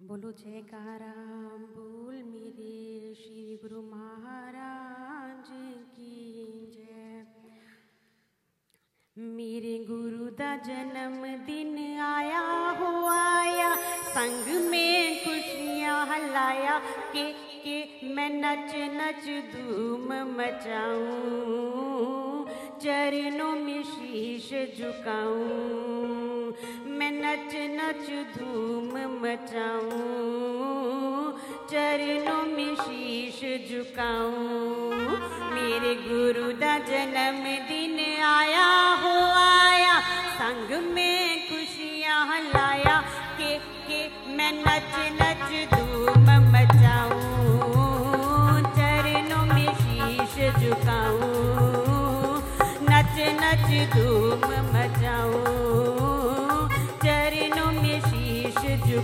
बोलो जयकारा बोल मेरे श्री गुरु महाराज की जय। मेरे गुरु का जन्म दिन आया, हो आया। संग में खुशियाँ हलाया। के के मैं नच नच धूम मचाऊं, चरणों में शीश झुकाऊं। नच नच धूम मचाऊं, चरणों में शीश झुकाऊं। मेरे गुरु का जन्म दिन आया, हो आया। संग में खुशियाँ लाया के के मैं नच नच धूम मचाऊं। चरणों में शीश झुकाऊं, नच नच धूम